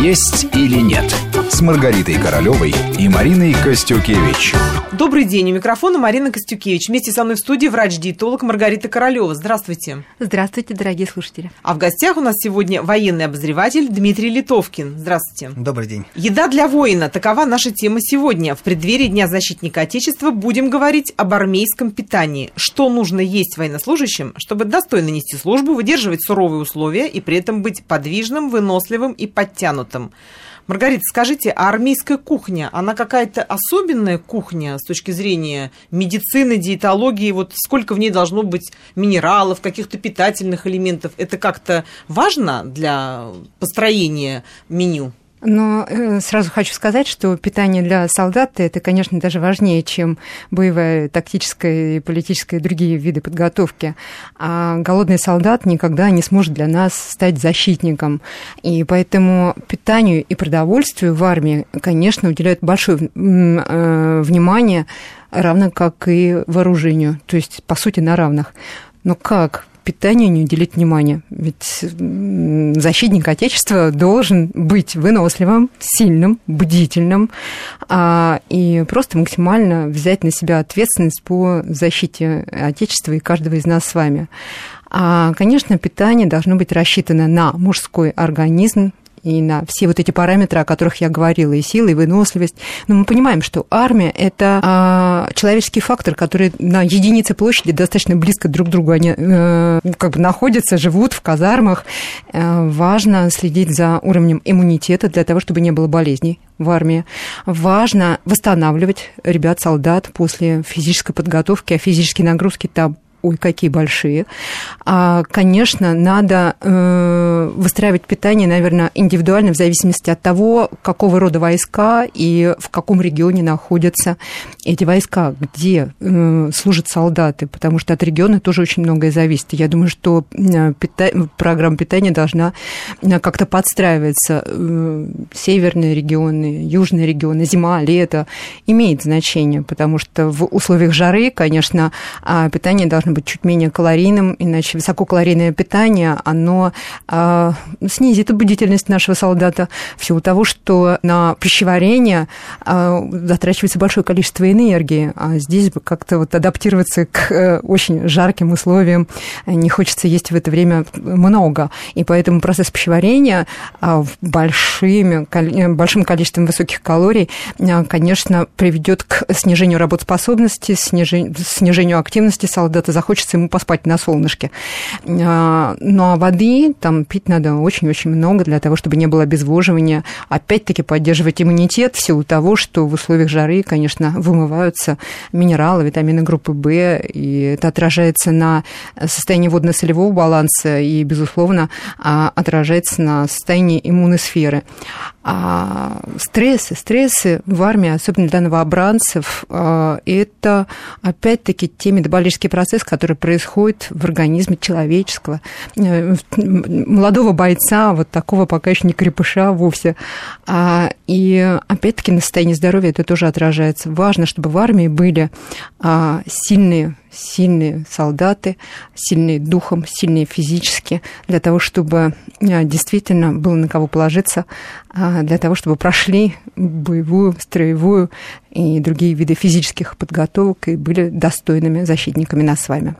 «Есть или нет» с Маргаритой Королевой и Мариной Костюкевич. Добрый день. У микрофона Марина Костюкевич. Вместе со мной в студии врач-диетолог Маргарита Королева. Здравствуйте. Здравствуйте, дорогие слушатели. А в гостях у нас сегодня военный обозреватель Дмитрий Литовкин. Здравствуйте. Добрый день. Еда для воина. Такова наша тема сегодня. В преддверии Дня защитника Отечества будем говорить об армейском питании. Что нужно есть военнослужащим, чтобы достойно нести службу, выдерживать суровые условия и при этом быть подвижным, выносливым и подтянутым. Маргарита, скажите, а армейская кухня, она какая-то особенная кухня с точки зрения медицины, диетологии? Вот сколько в ней должно быть минералов, каких-то питательных элементов? Это как-то важно для построения меню? Но э, сразу хочу сказать, что питание для солдата это, конечно, даже важнее, чем боевая, тактическая и политическая и другие виды подготовки. А голодный солдат никогда не сможет для нас стать защитником. И поэтому питанию и продовольствию в армии, конечно, уделяют большое э, внимание, равно как и вооружению, то есть, по сути, на равных. Но как питанию не уделить внимания. Ведь защитник Отечества должен быть выносливым, сильным, бдительным а, и просто максимально взять на себя ответственность по защите Отечества и каждого из нас с вами. А, конечно, питание должно быть рассчитано на мужской организм, и на все вот эти параметры, о которых я говорила, и сила, и выносливость. Но мы понимаем, что армия – это а, человеческий фактор, который на единице площади достаточно близко друг к другу они э, как бы находятся, живут в казармах. Э, важно следить за уровнем иммунитета для того, чтобы не было болезней в армии. Важно восстанавливать ребят, солдат после физической подготовки, а физические нагрузки там ой, какие большие. А, конечно, надо э, выстраивать питание, наверное, индивидуально в зависимости от того, какого рода войска и в каком регионе находятся эти войска, где э, служат солдаты, потому что от региона тоже очень многое зависит. Я думаю, что э, пита... программа питания должна э, как-то подстраиваться. Э, северные регионы, южные регионы, зима, лето имеет значение, потому что в условиях жары, конечно, а, питание должно должно быть чуть менее калорийным, иначе высококалорийное питание, оно э, снизит бдительность нашего солдата в силу того, что на пищеварение э, затрачивается большое количество энергии, а здесь бы как-то вот адаптироваться к э, очень жарким условиям не хочется есть в это время много, и поэтому процесс пищеварения э, большими, большим количеством высоких калорий, э, конечно, приведет к снижению работоспособности, снижению, снижению активности солдата, захочется ему поспать на солнышке. А, ну а воды там пить надо очень-очень много для того, чтобы не было обезвоживания. Опять-таки поддерживать иммунитет в силу того, что в условиях жары, конечно, вымываются минералы, витамины группы В, и это отражается на состоянии водно-солевого баланса и, безусловно, а, отражается на состоянии иммунной сферы. А стрессы, стрессы в армии, особенно для новобранцев, а, это, опять-таки, те метаболические процессы, которые происходят в организме человеческого, э, молодого бойца, вот такого пока еще не крепыша вовсе. А, и, опять-таки, на состоянии здоровья это тоже отражается. Важно, чтобы в армии были сильные сильные солдаты, сильные духом, сильные физически, для того, чтобы а, действительно было на кого положиться, а, для того, чтобы прошли боевую, строевую и другие виды физических подготовок и были достойными защитниками нас с вами.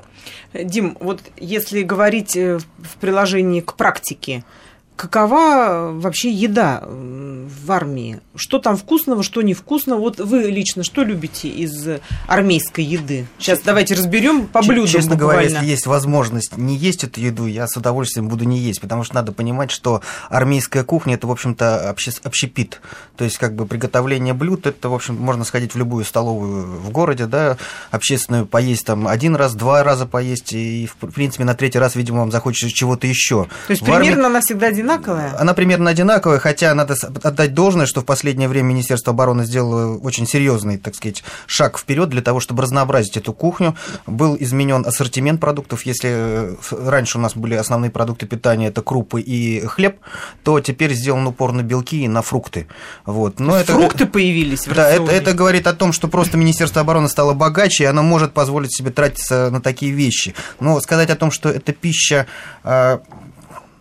Дим, вот если говорить э, в приложении к практике, какова вообще еда в армии? Что там вкусного, что невкусного? Вот вы лично что любите из армейской еды? Сейчас давайте разберем по блюдам. Честно буквально. говоря, если есть возможность не есть эту еду, я с удовольствием буду не есть, потому что надо понимать, что армейская кухня это, в общем-то, общепит. То есть, как бы приготовление блюд, это, в общем, можно сходить в любую столовую в городе, да, общественную, поесть там один раз, два раза поесть, и, в принципе, на третий раз, видимо, вам захочется чего-то еще. То есть, в примерно армии... она всегда одинаковая? Одинаковая? Она примерно одинаковая, хотя надо отдать должное, что в последнее время Министерство обороны сделало очень серьезный, так сказать, шаг вперед для того, чтобы разнообразить эту кухню. Был изменен ассортимент продуктов. Если э, раньше у нас были основные продукты питания, это крупы и хлеб, то теперь сделан упор на белки и на фрукты. Вот. Но это, фрукты появились в Да, это, это говорит о том, что просто Министерство обороны стало богаче, и оно может позволить себе тратиться на такие вещи. Но сказать о том, что эта пища а,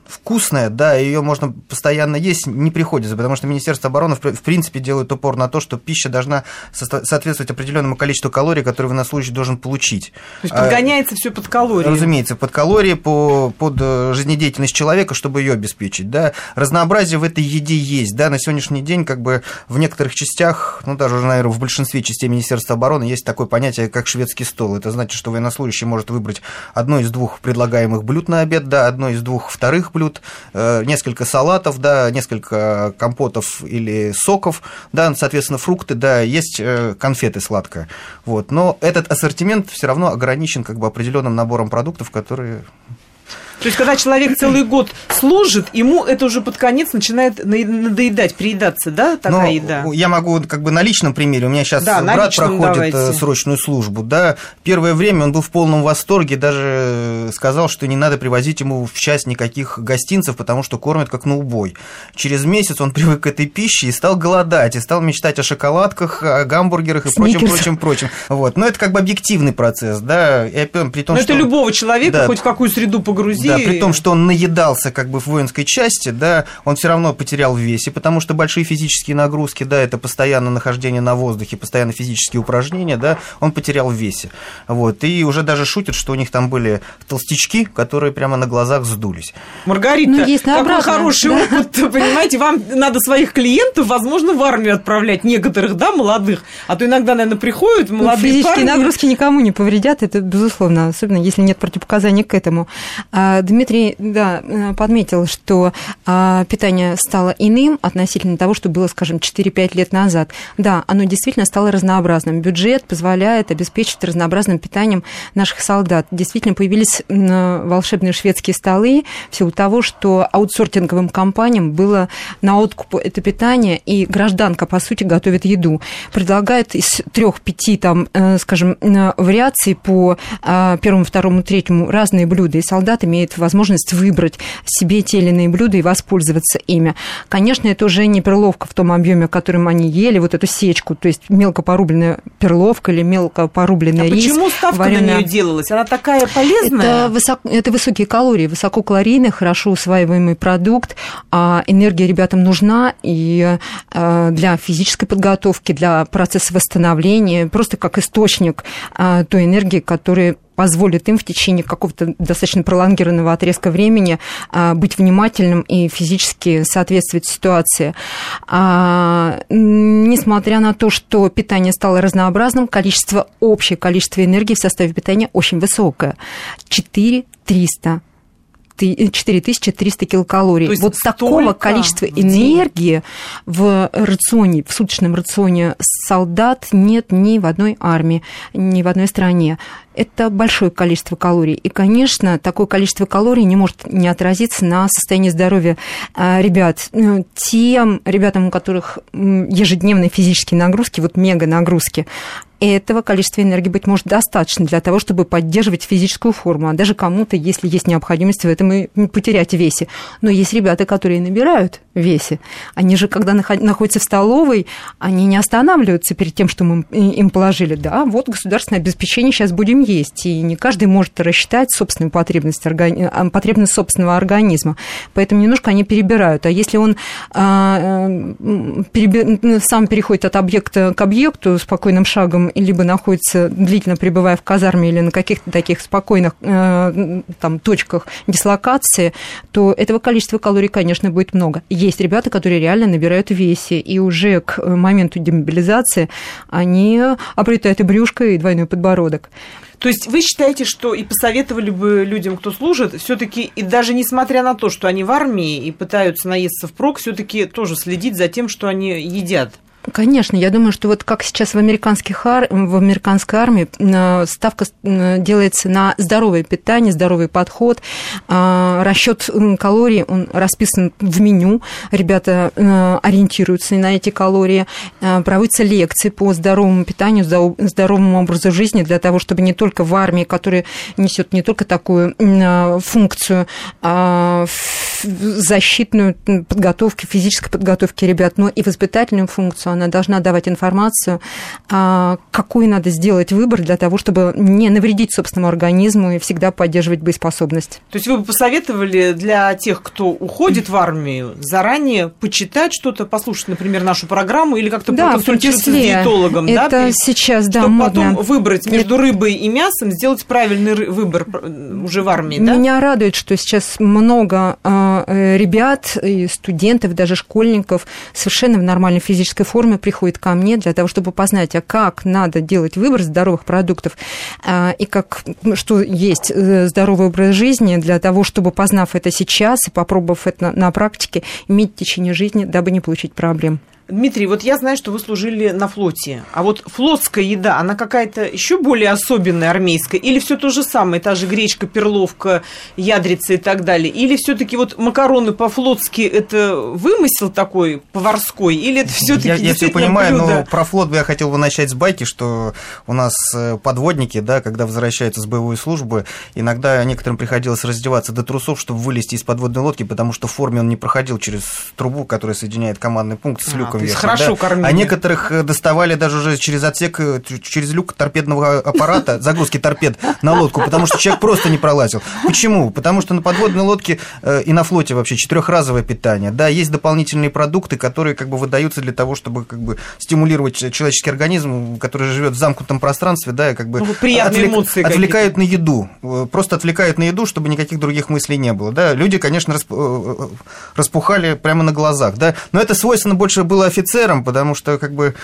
вкусная, да, ее можно постоянно есть, не приходится, потому что Министерство обороны в принципе делает упор на то, что пища должна соответствовать определенному количеству калорий, которые военнослужащий должен получить. То есть подгоняется а, все под калории. Разумеется, под калории, по, под э, жизнедеятельность человека, чтобы ее обеспечить. Да. Разнообразие в этой еде есть. Да. На сегодняшний день как бы в некоторых частях, ну даже уже, наверное, в большинстве частей Министерства обороны есть такое понятие, как шведский стол. Это значит, что военнослужащий может выбрать одно из двух предлагаемых блюд на обед, да, одно из двух вторых блюд, э, несколько салатов, да, несколько компотов или соков, да, соответственно, фрукты, да, есть э, конфеты сладкое. Вот. Но этот ассортимент все равно ограничен как бы определенным набором продуктов, которые то есть, когда человек целый год служит, ему это уже под конец начинает надоедать, приедаться, да, такая Но еда? Я могу как бы на личном примере. У меня сейчас да, брат проходит э, давайте. срочную службу, да. Первое время он был в полном восторге, даже сказал, что не надо привозить ему в часть никаких гостинцев, потому что кормят как на убой. Через месяц он привык к этой пище и стал голодать, и стал мечтать о шоколадках, о гамбургерах и прочем, прочем, прочем. Вот. Но это как бы объективный процесс, да. И при том, Но что... это любого человека, да. хоть в какую среду погрузить да, при том, что он наедался как бы в воинской части, да, он все равно потерял в весе, потому что большие физические нагрузки, да, это постоянное нахождение на воздухе, постоянно физические упражнения, да, он потерял в весе. Вот, и уже даже шутят, что у них там были толстячки, которые прямо на глазах сдулись. Маргарита, ну, есть какой хороший да? опыт, понимаете, вам надо своих клиентов, возможно, в армию отправлять, некоторых, да, молодых, а то иногда, наверное, приходят ну, молодые ну, Физические парни. нагрузки никому не повредят, это безусловно, особенно если нет противопоказаний к этому. А, Дмитрий, да, э, подметил, что а, питание стало иным относительно того, что было, скажем, 4-5 лет назад. Да, оно действительно стало разнообразным. Бюджет позволяет обеспечить разнообразным питанием наших солдат. Действительно появились волшебные шведские столы в силу того, что аутсортинговым компаниям было на откуп это питание, и гражданка, по сути, готовит еду. Предлагает из трех-пяти, там, э, скажем, вариаций по а, первому, второму, третьему разные блюда, и солдат имеет возможность выбрать себе те или иные блюда и воспользоваться ими. Конечно, это уже не перловка в том объеме, в котором они ели, вот эту сечку, то есть мелко порубленная перловка или мелко порубленный а рис. почему ставка вареная... на нее делалась? Она такая полезная? Это, высок... это высокие калории, высококалорийный, хорошо усваиваемый продукт. А энергия ребятам нужна и а, для физической подготовки, для процесса восстановления, просто как источник а, той энергии, которая позволит им в течение какого-то достаточно пролонгированного отрезка времени а, быть внимательным и физически соответствовать ситуации. А, несмотря на то, что питание стало разнообразным, количество, общее количество энергии в составе питания очень высокое. 4 300 4300 килокалорий. вот такого количества энергии в рационе, в суточном рационе солдат нет ни в одной армии, ни в одной стране это большое количество калорий. И, конечно, такое количество калорий не может не отразиться на состоянии здоровья а, ребят. Ну, тем ребятам, у которых ежедневные физические нагрузки, вот мега нагрузки, этого количества энергии, быть может, достаточно для того, чтобы поддерживать физическую форму. А даже кому-то, если есть необходимость в этом и потерять весе. Но есть ребята, которые набирают весе. Они же, когда находятся в столовой, они не останавливаются перед тем, что мы им положили. Да, вот государственное обеспечение сейчас будем есть, и не каждый может рассчитать собственную потребность, органи... А, потребность собственного организма. Поэтому немножко они перебирают. А если он а, переби... сам переходит от объекта к объекту спокойным шагом, либо находится, длительно пребывая в казарме или на каких-то таких спокойных а, там, точках дислокации, то этого количества калорий, конечно, будет много. Есть ребята, которые реально набирают весе, и уже к моменту демобилизации они обретают и брюшко, и двойной подбородок. То есть вы считаете, что и посоветовали бы людям, кто служит, все-таки, и даже несмотря на то, что они в армии и пытаются наесться впрок, все-таки тоже следить за тем, что они едят? Конечно, я думаю, что вот как сейчас в, американских ар... в американской армии э, ставка э, делается на здоровое питание, здоровый подход, э, расчет калорий, он расписан в меню, ребята ориентируются на эти калории, проводятся лекции по здоровому питанию, здоровому образу жизни для того, чтобы не только в армии, которая несет не только такую функцию защитную подготовку, физической подготовки ребят, но и воспитательную функцию. Она должна давать информацию, а, какой надо сделать выбор для того, чтобы не навредить собственному организму и всегда поддерживать боеспособность. То есть вы бы посоветовали для тех, кто уходит в армию, заранее почитать что-то, послушать, например, нашу программу или как-то да, проконсультироваться с диетологом, Это да? сейчас, да, чтобы модно. потом выбрать между рыбой и мясом, сделать правильный выбор уже в армии, да? Меня радует, что сейчас много а, э, ребят и студентов, даже школьников совершенно в нормальной физической форме приходят ко мне для того, чтобы познать, а как надо делать выбор здоровых продуктов а, и как, что есть э, здоровый образ жизни для того, чтобы, познав это сейчас и попробовав это на практике, иметь в течение жизни, дабы не получить проблем. Дмитрий, вот я знаю, что вы служили на флоте, а вот флотская еда, она какая-то еще более особенная армейская, или все то же самое, та же гречка, перловка, ядрица и так далее, или все-таки вот макароны по-флотски это вымысел такой поварской, или это все-таки Я, я все понимаю, блюдо? но про флот я хотел бы начать с байки, что у нас э, подводники, да, когда возвращаются с боевой службы, иногда некоторым приходилось раздеваться до трусов, чтобы вылезти из подводной лодки, потому что в форме он не проходил через трубу, которая соединяет командный пункт с А, люком верхним, хорошо да. кормили. А некоторых э, доставали даже уже через отсек, э, через люк торпедного аппарата, загрузки торпед на лодку, потому что человек просто не пролазил. Почему? Потому что на подводной лодке э, и на флоте вообще четырехразовое питание. Да, есть дополнительные продукты, которые как бы выдаются для того, чтобы как бы стимулировать человеческий организм, который живет в замкнутом пространстве, да, и как бы Ну, отвлек- эмоции отвлекают на еду, Э, просто отвлекают на еду, чтобы никаких других мыслей не было. Да, люди, конечно, расп- э, э, распухали прямо на глазах, да, но это свойственно больше было офицерам, потому что как бы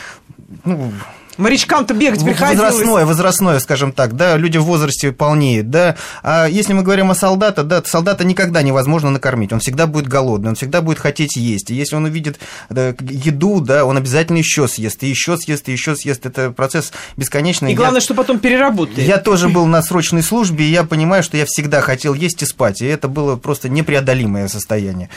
ну, Морячкам-то бегать приходилось. возрастное, возрастное, скажем так, да, люди в возрасте полнеют, да. А если мы говорим о солдате, да, солдата никогда невозможно накормить, он всегда будет голодный, он всегда будет хотеть есть. И если он увидит да, еду, да, он обязательно еще съест, и еще съест, и еще съест. Это процесс бесконечный. И Я- главное, что потом переработает. я тоже был на срочной службе, и я понимаю, что я всегда хотел есть и спать, и это было просто непреодолимое состояние.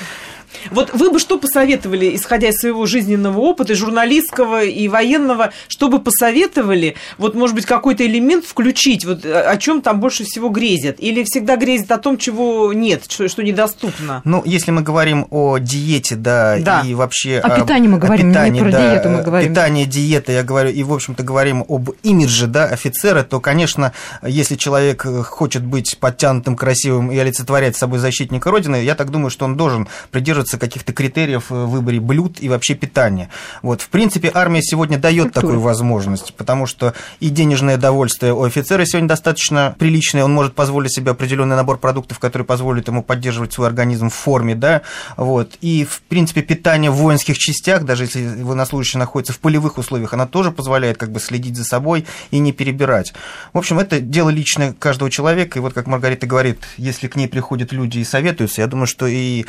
Вот вы бы что посоветовали, исходя из своего жизненного опыта, и журналистского и военного, что бы посоветовали, вот, может быть, какой-то элемент включить, вот о чем там больше всего грезят? Или всегда грезят о том, чего нет, что, что недоступно? Ну, если мы говорим о диете, да, Да. и вообще... О питании мы говорим, не про диету мы говорим. Питание, диета, я говорю, и, в общем-то, говорим об имидже, да, офицера, то, конечно, если человек э, хочет быть подтянутым, красивым и олицетворять собой защитника Родины, я так думаю, что он должен придерживаться каких-то критериев э, в выборе блюд и вообще питания. Вот, в принципе, армия сегодня дает такую возможность, потому что и денежное довольствие у офицера сегодня достаточно приличное, он может позволить себе определенный набор продуктов, который позволит ему поддерживать свой организм в форме, да, вот, и, в принципе, питание в воинских частях, даже если военнослужащий находится в полевых условиях, она тоже позволяет как бы следить за собой и не перебирать. В общем, это дело личное каждого человека, и вот как Маргарита говорит, если к ней приходят люди и советуются, я думаю, что и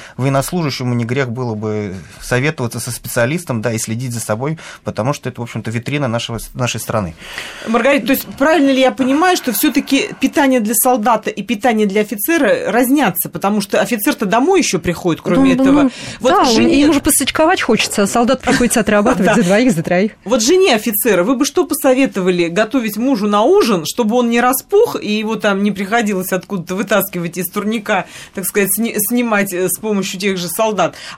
военнослужащему не грех было бы советоваться со специалистом, да, и следить за собой, потому что это, в общем-то, витрина нашего, нашей страны. Маргарита, то есть правильно ли я понимаю, что все-таки питание для солдата и питание для офицера разнятся, потому что офицер-то домой еще приходит, кроме Ну, этого. ну, Вот да, жене- ему же посочковать хочется, а солдат приходится отрабатывать за двоих, за троих. Вот жене офицера вы бы что посоветовали готовить мужу на ужин, чтобы он не распух и его там не приходилось откуда-то вытаскивать из турника, так сказать, сни- снимать э, с помощью тех же солдат,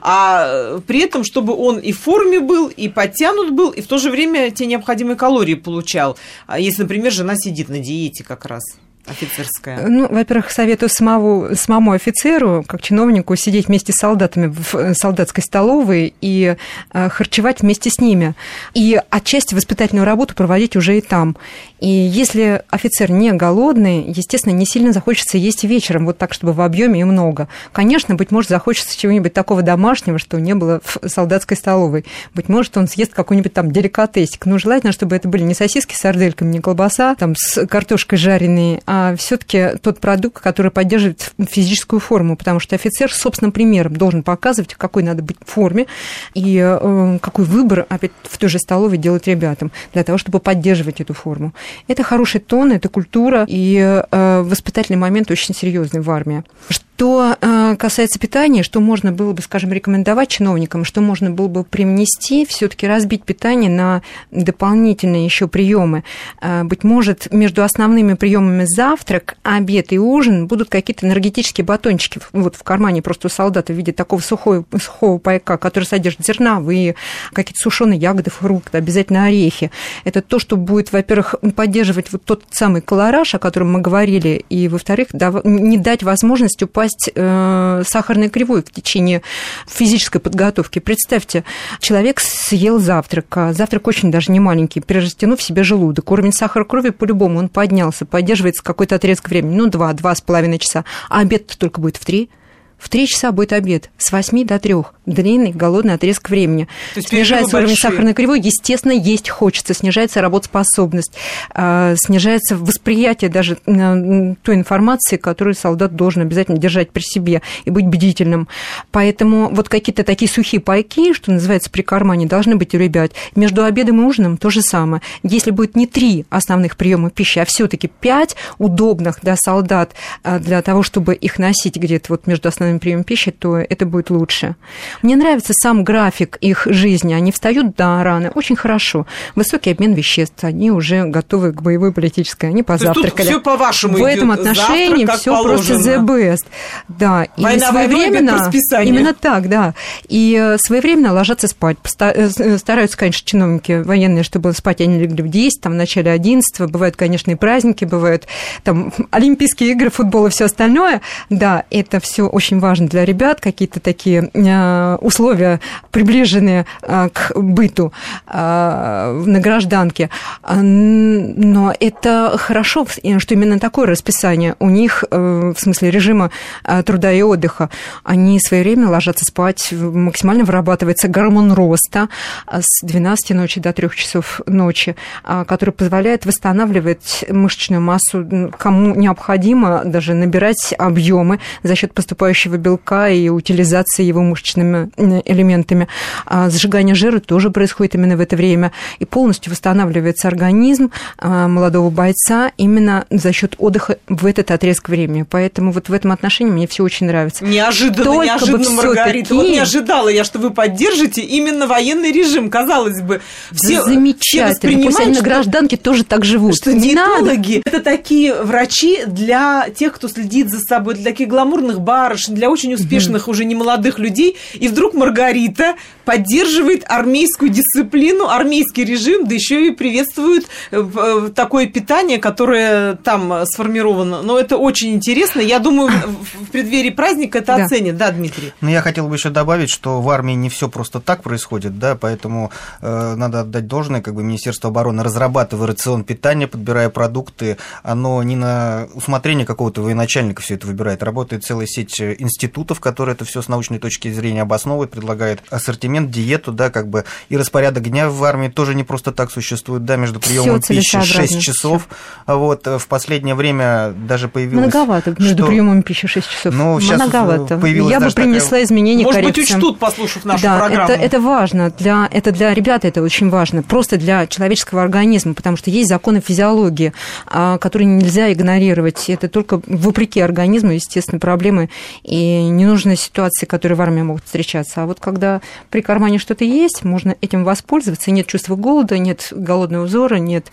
а э, при этом, чтобы он и в форме был, и подтянут был, и в то же время те необходимые калории получал. А если, например, жена сидит на диете как раз офицерская. Ну, во-первых, советую самому, самому офицеру, как чиновнику, сидеть вместе с солдатами в э, солдатской столовой и э, харчевать вместе с ними. И отчасти воспитательную работу проводить уже и там. И если офицер не голодный, естественно, не сильно захочется есть вечером, вот так, чтобы в объеме и много. Конечно, быть может, захочется чего-нибудь такого домашнего, что не было в солдатской столовой. Быть может, он съест какой-нибудь там деликатесик. Но желательно, чтобы это были не сосиски с сардельками, не колбаса там с картошкой жареной, а все-таки тот продукт, который поддерживает физическую форму, потому что офицер собственным примером должен показывать, какой надо быть форме и э, какой выбор опять в той же столовой делать ребятам для того, чтобы поддерживать эту форму. Это хороший тон, это культура, и э, воспитательный момент очень серьезный в армии. Что э, касается питания, что можно было бы, скажем, рекомендовать чиновникам, что можно было бы привнести, все-таки разбить питание на дополнительные еще приемы. Э, быть может, между основными приемами завтрак, обед и ужин будут какие-то энергетические батончики вот в кармане просто у солдата в виде такого сухого, сухого пайка, который содержит зерновые, какие-то сушеные ягоды, фрукты, обязательно орехи. Это то, что будет, во-первых, поддерживать вот тот самый колораж, о котором мы говорили, и, во-вторых, не дать возможность упасть э, сахарной кривой в течение физической подготовки. Представьте, человек съел завтрак, а завтрак очень даже не маленький, перерастянув себе желудок. Уровень сахара крови по-любому он поднялся, поддерживается какой-то отрезок времени, ну, два, два с половиной часа, а обед только будет в три, в три часа будет обед с 8 до 3 длинный голодный отрезок времени. То есть снижается уровень большие. сахарной кривой, естественно, есть хочется, снижается работоспособность, а, снижается восприятие даже той информации, которую солдат должен обязательно держать при себе и быть бдительным. Поэтому вот какие-то такие сухие пайки, что называется, при кармане, должны быть у ребят. Между обедом и ужином то же самое. Если будет не три основных приема пищи, а все-таки пять удобных для солдат а, для того, чтобы их носить где-то вот между основными приемами пищи, то это будет лучше. Мне нравится сам график их жизни. Они встают до раны, очень хорошо. Высокий обмен веществ, они уже готовы к боевой политической, они позавтракали. Все по-вашему В этом отношении все просто the best. Да, Война и своевременно... Именно так, да. И э, своевременно ложатся спать. Э, э, стараются, конечно, чиновники военные, чтобы спать они легли в 10, там, в начале 11. Бывают, конечно, и праздники, бывают там Олимпийские игры, футбол и все остальное. Да, это все очень важно для ребят, какие-то такие условия, приближенные а, к быту а, на гражданке. Но это хорошо, что именно такое расписание у них, э, в смысле режима труда и отдыха. Они своевременно ложатся спать, максимально вырабатывается гормон роста с 12 ночи до 3 часов ночи, который позволяет восстанавливать мышечную массу, кому необходимо даже набирать объемы за счет поступающего белка и утилизации его мышечными элементами. А сжигание жира тоже происходит именно в это время. И полностью восстанавливается организм а, молодого бойца именно за счет отдыха в этот отрезок времени. Поэтому вот в этом отношении мне все очень нравится. Неожиданно, Только неожиданно, Маргарита. Вот не ожидала я, что вы поддержите именно военный режим. Казалось бы, все, Замечательно. Все Пусть они на гражданке тоже так живут. Что не диетологи это такие врачи для тех, кто следит за собой, для таких гламурных барышень, для очень успешных уже немолодых людей. И вдруг Маргарита поддерживает армейскую дисциплину, армейский режим, да еще и приветствует э, э, такое питание, которое там сформировано. Но это очень интересно. Я думаю, в преддверии праздника это да. оценят, да, Дмитрий? Ну, я хотел бы еще добавить, что в армии не все просто так происходит, да, поэтому э, надо отдать должное, как бы Министерство обороны разрабатывая рацион питания, подбирая продукты, оно не на усмотрение какого-то военачальника все это выбирает. Работает целая сеть институтов, которые это все с научной точки зрения обосновывают основой предлагает ассортимент, диету, да, как бы и распорядок дня в армии тоже не просто так существует, да, между приемом пищи 6 часов. Всё. Вот э, в последнее время даже появилось... Многовато между что... приемом пищи 6 часов. Ну, Многовато. Появилась Я бы принесла такая... изменения, Может коррекции. быть, учтут, послушав нашу да, программу. Это, это важно. Для, это для ребят это очень важно. Просто для человеческого организма, потому что есть законы физиологии, а, которые нельзя игнорировать. Это только вопреки организму, естественно, проблемы и ненужные ситуации, которые в армии могут встречаться. А вот когда при кармане что-то есть, можно этим воспользоваться, нет чувства голода, нет голодного узора, нет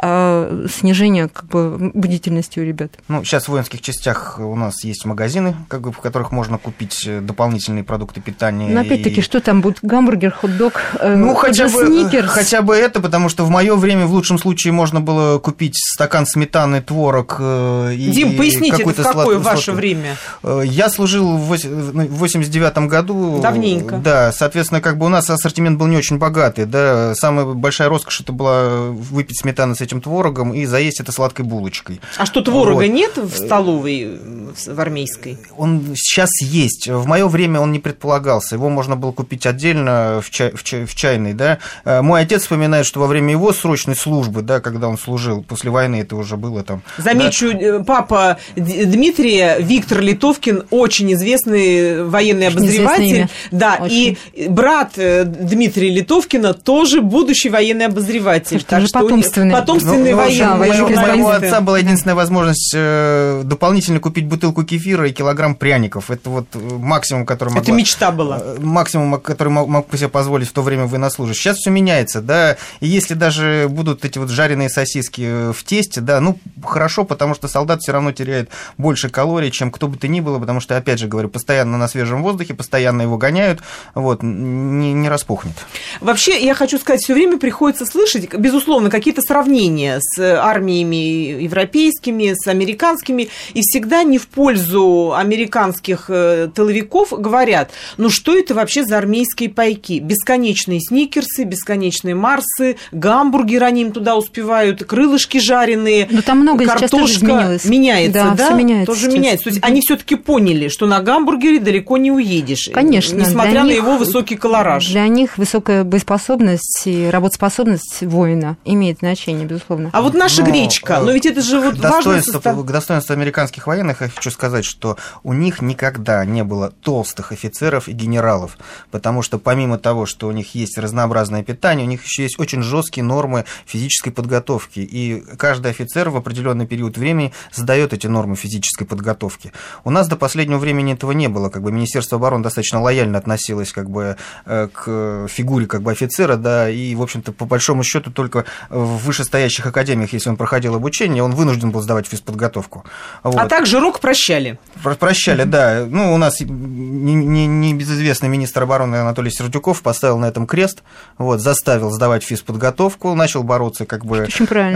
э, снижения как бы, бдительности у ребят. Ну, сейчас в воинских частях у нас есть магазины, как бы, в которых можно купить э, дополнительные продукты питания. Но опять-таки, и... что там будет? Гамбургер, хот-дог, э, ну, хотя бы, сникерс? хотя бы это, потому что в мое время в лучшем случае можно было купить стакан сметаны, творог э, и Дим, поясните, в какое сладкий, ваше сладкий. время? Э, я служил в 89 году. Давненько давненько. Да, соответственно, как бы у нас ассортимент был не очень богатый, да, самая большая роскошь это была выпить сметану с этим творогом и заесть это сладкой булочкой. А что, творога вот. нет в столовой в армейской? Он сейчас есть. В мое время он не предполагался. Его можно было купить отдельно в, чай, в, чай, в чайной, да. Э, мой отец вспоминает, что во время его срочной службы, да, когда он служил, после войны это уже было там... Замечу, да. Э, папа Дмитрия, Виктор Литовкин, очень очень известный военный Очень обозреватель. Да, Очень. и брат э, Дмитрия Литовкина тоже будущий военный обозреватель. Слушайте, он же что потомственный. потомственный Ну, ну, военный военный моего- у моего отца была единственная возможность э, дополнительно купить бутылку кефира и килограмм пряников. Это вот э, максимум, который могла... Это мечта была. э, Максимум, который мог, себе позволить в то время военнослужащий. Сейчас все меняется, да. И если даже будут эти вот жареные сосиски э, в тесте, да, ну, хорошо, потому что солдат все равно теряет больше калорий, чем кто бы то ни было, потому что, опять же говорю, постоянно на свежем воздухе, постоянно его гоняют, вот, не, не распухнет. Вообще, я хочу сказать, все время приходится слышать, безусловно, какие-то сравнения с армиями европейскими, с американскими, и всегда не в пользу американских э, тыловиков говорят, ну что это вообще за армейские пайки? Бесконечные сникерсы, бесконечные марсы, гамбургеры они им туда успевают, крылышки жареные, Но там много сейчас картошка тоже изменилось. меняется, Да, да? всё меняется Тоже сейчас. меняется. То есть они все-таки поняли, что на гамбургере далеко не уедешь. Конечно, Несмотря на них- его высокий колораж. Для них высокая боеспособность и работоспособность воина имеет значение, безусловно. А вот наша Но, гречка, э, но ведь это же вот достоинство, состав. к достоинству американских военных я хочу сказать, что у них никогда не было толстых офицеров и генералов, потому что помимо того, что у них есть разнообразное питание, у них еще есть очень жесткие нормы физической подготовки, и каждый офицер в определенный период времени сдает эти нормы физической подготовки. У нас до последнего времени этого не было, как бы Министерство обороны достаточно лояльно относилось как бы э, к фигуре как бы офицера, да, и, в общем-то, по большому счету только в вышестоящих академиях, если он проходил обучение, он вынужден был сдавать физподготовку. Вот. А также рок прощали. Про- Прощали, да. Ну, у нас не, не- не министр обороны Анатолий Сердюков поставил на этом крест, вот, заставил сдавать физподготовку, начал бороться как бы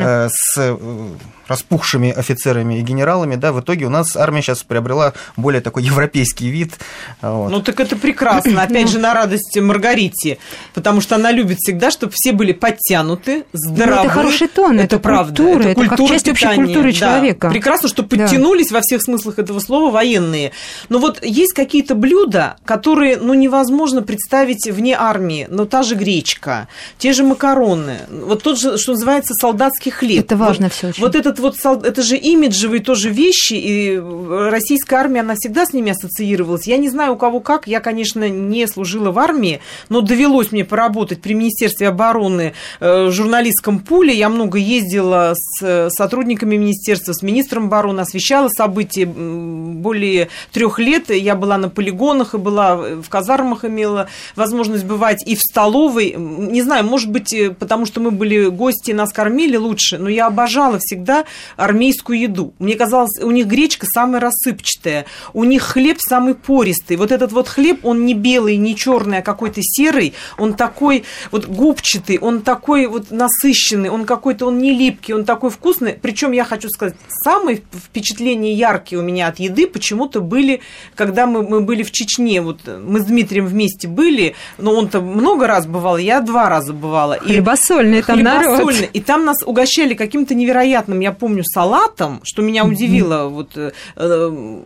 э, с э, распухшими офицерами и генералами, да, в итоге у нас армия сейчас приобрела более такой европейский вид. вот. Ну так это прекрасно. Опять же, на радость Маргарите. Потому что она любит всегда, чтобы все были подтянуты, здоровы. Ну, это хороший тон, это правда. культура, это как часть общей питания. культуры Да. человека. Прекрасно, что Да. подтянулись во всех смыслах этого слова военные. Но вот есть какие-то блюда, которые ну, невозможно представить вне армии. Но та же гречка, те же макароны, вот тот же, что называется, солдатский хлеб. Это важно Вот- всё очень. Вот этот вот, это же имиджевые тоже вещи, и российская армия, она всегда с ними ассоциировалась. Я не знаю, у кого как, я, конечно, не служила в армии, но довелось мне поработать при Министерстве обороны э, в журналистском пуле. Я много ездила с э, сотрудниками министерства, с министром обороны, освещала события более трех лет. Я была на полигонах и была в казармах, имела возможность бывать и в столовой. Не знаю, может быть, э, потому что мы были гости, нас кормили лучше, но я обожала всегда армейскую еду. Мне казалось, у них гречка самая рассыпчатая, у них хлеб самый пористый. Вот этот вот хлеб, он не белый, не черный, а какой-то серый, он такой вот губчатый, он такой вот насыщенный, он какой-то, он не липкий, он такой вкусный. Причем я хочу сказать, самые впечатления яркие у меня от еды почему-то были, когда мы, мы были в Чечне. Вот мы с Дмитрием вместе были, но он-то много раз бывал, я два раза бывала. И Хлебосольный там народ. Хлебосольный. И там нас угощали каким-то невероятным, я помню, салатом, что меня удивило вот э, э,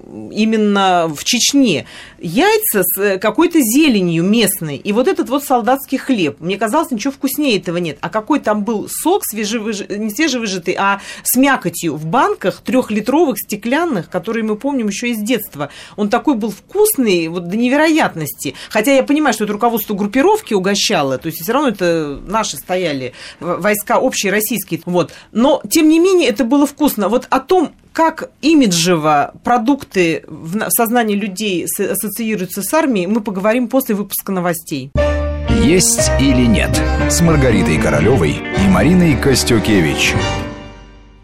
именно в Чечне. Яйца с э, какой-то зеленью местной. И вот этот вот солдатский хлеб. Мне казалось, ничего вкуснее этого нет. А какой там был сок свежевыж... не свежевыжатый, а с мякотью в банках трехлитровых стеклянных, которые мы помним еще из детства. Он такой был вкусный, вот до невероятности. Хотя я понимаю, что это руководство группировки угощало, то есть все равно это наши стояли войска общие российские. Вот. Но, тем не менее, это было вкусно. Вот о том, как имиджево продукты в на- в сознании людей ассоциируются с армией, мы поговорим после выпуска новостей. «Есть или нет» с Маргаритой Королевой и Мариной Костюкевич.